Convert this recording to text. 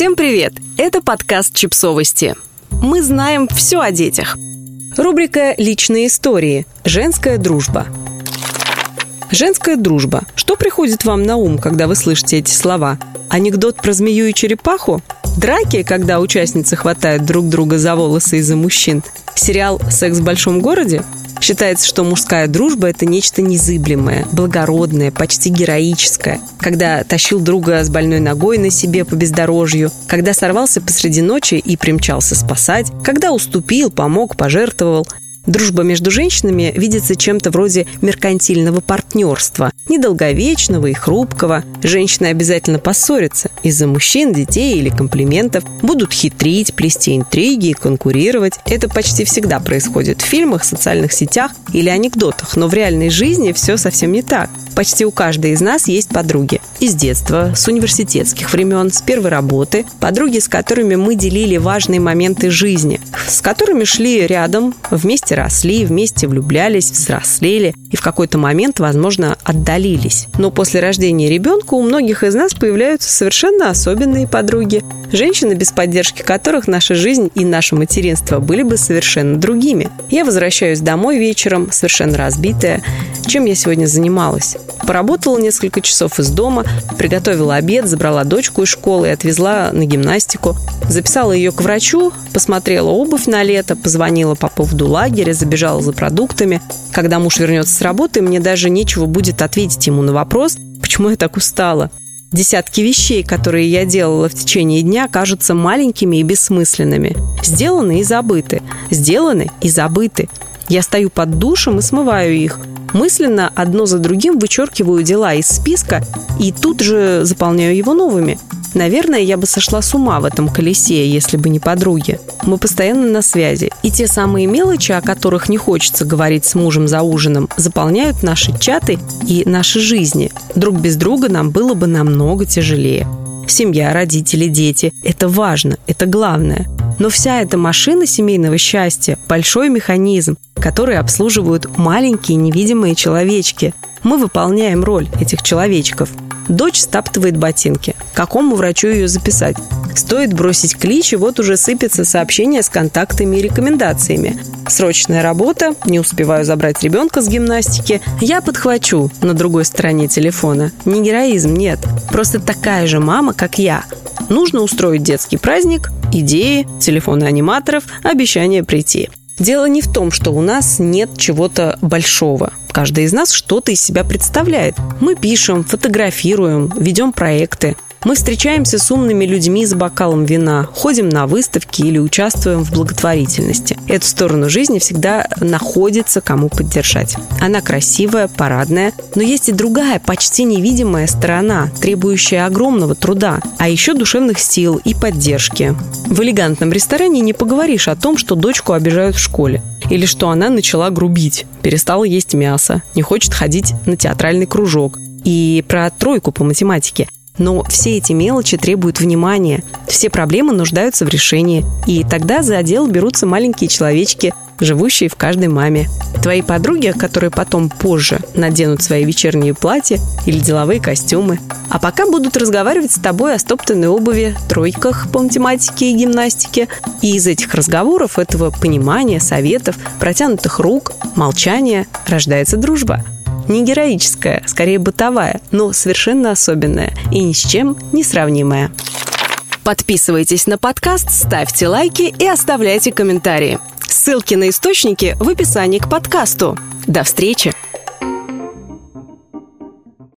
Всем привет! Это подкаст «Чипсовости». Мы знаем все о детях. Рубрика «Личные истории. Женская дружба». Женская дружба. Что приходит вам на ум, когда вы слышите эти слова? Анекдот про змею и черепаху? Драки, когда участницы хватают друг друга за волосы из-за мужчин? Сериал «Секс в большом городе»? Считается, что мужская дружба – это нечто незыблемое, благородное, почти героическое. Когда тащил друга с больной ногой на себе по бездорожью, когда сорвался посреди ночи и примчался спасать, когда уступил, помог, пожертвовал – Дружба между женщинами видится чем-то вроде меркантильного партнерства, недолговечного и хрупкого. Женщины обязательно поссорятся из-за мужчин, детей или комплиментов, будут хитрить, плести интриги и конкурировать. Это почти всегда происходит в фильмах, социальных сетях или анекдотах, но в реальной жизни все совсем не так. Почти у каждой из нас есть подруги. Из детства, с университетских времен, с первой работы. Подруги, с которыми мы делили важные моменты жизни. С которыми шли рядом, вместе росли, вместе влюблялись, взрослели и в какой-то момент, возможно, отдалились. Но после рождения ребенка у многих из нас появляются совершенно особенные подруги. Женщины, без поддержки которых наша жизнь и наше материнство были бы совершенно другими. Я возвращаюсь домой вечером, совершенно разбитая. Чем я сегодня занималась? Поработала несколько часов из дома, приготовила обед, забрала дочку из школы и отвезла на гимнастику. Записала ее к врачу, посмотрела обувь на лето, позвонила по поводу лагеря, забежала за продуктами. Когда муж вернется с работы, мне даже нечего будет ответить ему на вопрос, почему я так устала. Десятки вещей, которые я делала в течение дня, кажутся маленькими и бессмысленными. Сделаны и забыты. Сделаны и забыты. Я стою под душем и смываю их. Мысленно одно за другим вычеркиваю дела из списка и тут же заполняю его новыми. Наверное, я бы сошла с ума в этом колесе, если бы не подруги. Мы постоянно на связи. И те самые мелочи, о которых не хочется говорить с мужем за ужином, заполняют наши чаты и наши жизни. Друг без друга нам было бы намного тяжелее. Семья, родители, дети – это важно, это главное. Но вся эта машина семейного счастья – большой механизм, который обслуживают маленькие невидимые человечки. Мы выполняем роль этих человечков. Дочь стаптывает ботинки. Какому врачу ее записать? Стоит бросить клич, и вот уже сыпется сообщение с контактами и рекомендациями. Срочная работа, не успеваю забрать ребенка с гимнастики. Я подхвачу на другой стороне телефона. Не героизм, нет. Просто такая же мама, как я. Нужно устроить детский праздник, идеи, телефоны аниматоров, обещание прийти. Дело не в том, что у нас нет чего-то большого. Каждый из нас что-то из себя представляет. Мы пишем, фотографируем, ведем проекты. Мы встречаемся с умными людьми за бокалом вина, ходим на выставки или участвуем в благотворительности. Эту сторону жизни всегда находится кому поддержать. Она красивая, парадная, но есть и другая, почти невидимая сторона, требующая огромного труда, а еще душевных сил и поддержки. В элегантном ресторане не поговоришь о том, что дочку обижают в школе или что она начала грубить, перестала есть мясо, не хочет ходить на театральный кружок, и про тройку по математике. Но все эти мелочи требуют внимания. Все проблемы нуждаются в решении. И тогда за дело берутся маленькие человечки, живущие в каждой маме. Твои подруги, которые потом позже наденут свои вечерние платья или деловые костюмы. А пока будут разговаривать с тобой о стоптанной обуви, тройках по математике и гимнастике. И из этих разговоров, этого понимания, советов, протянутых рук, молчания рождается дружба – не героическая, скорее бытовая, но совершенно особенная и ни с чем не сравнимая. Подписывайтесь на подкаст, ставьте лайки и оставляйте комментарии. Ссылки на источники в описании к подкасту. До встречи!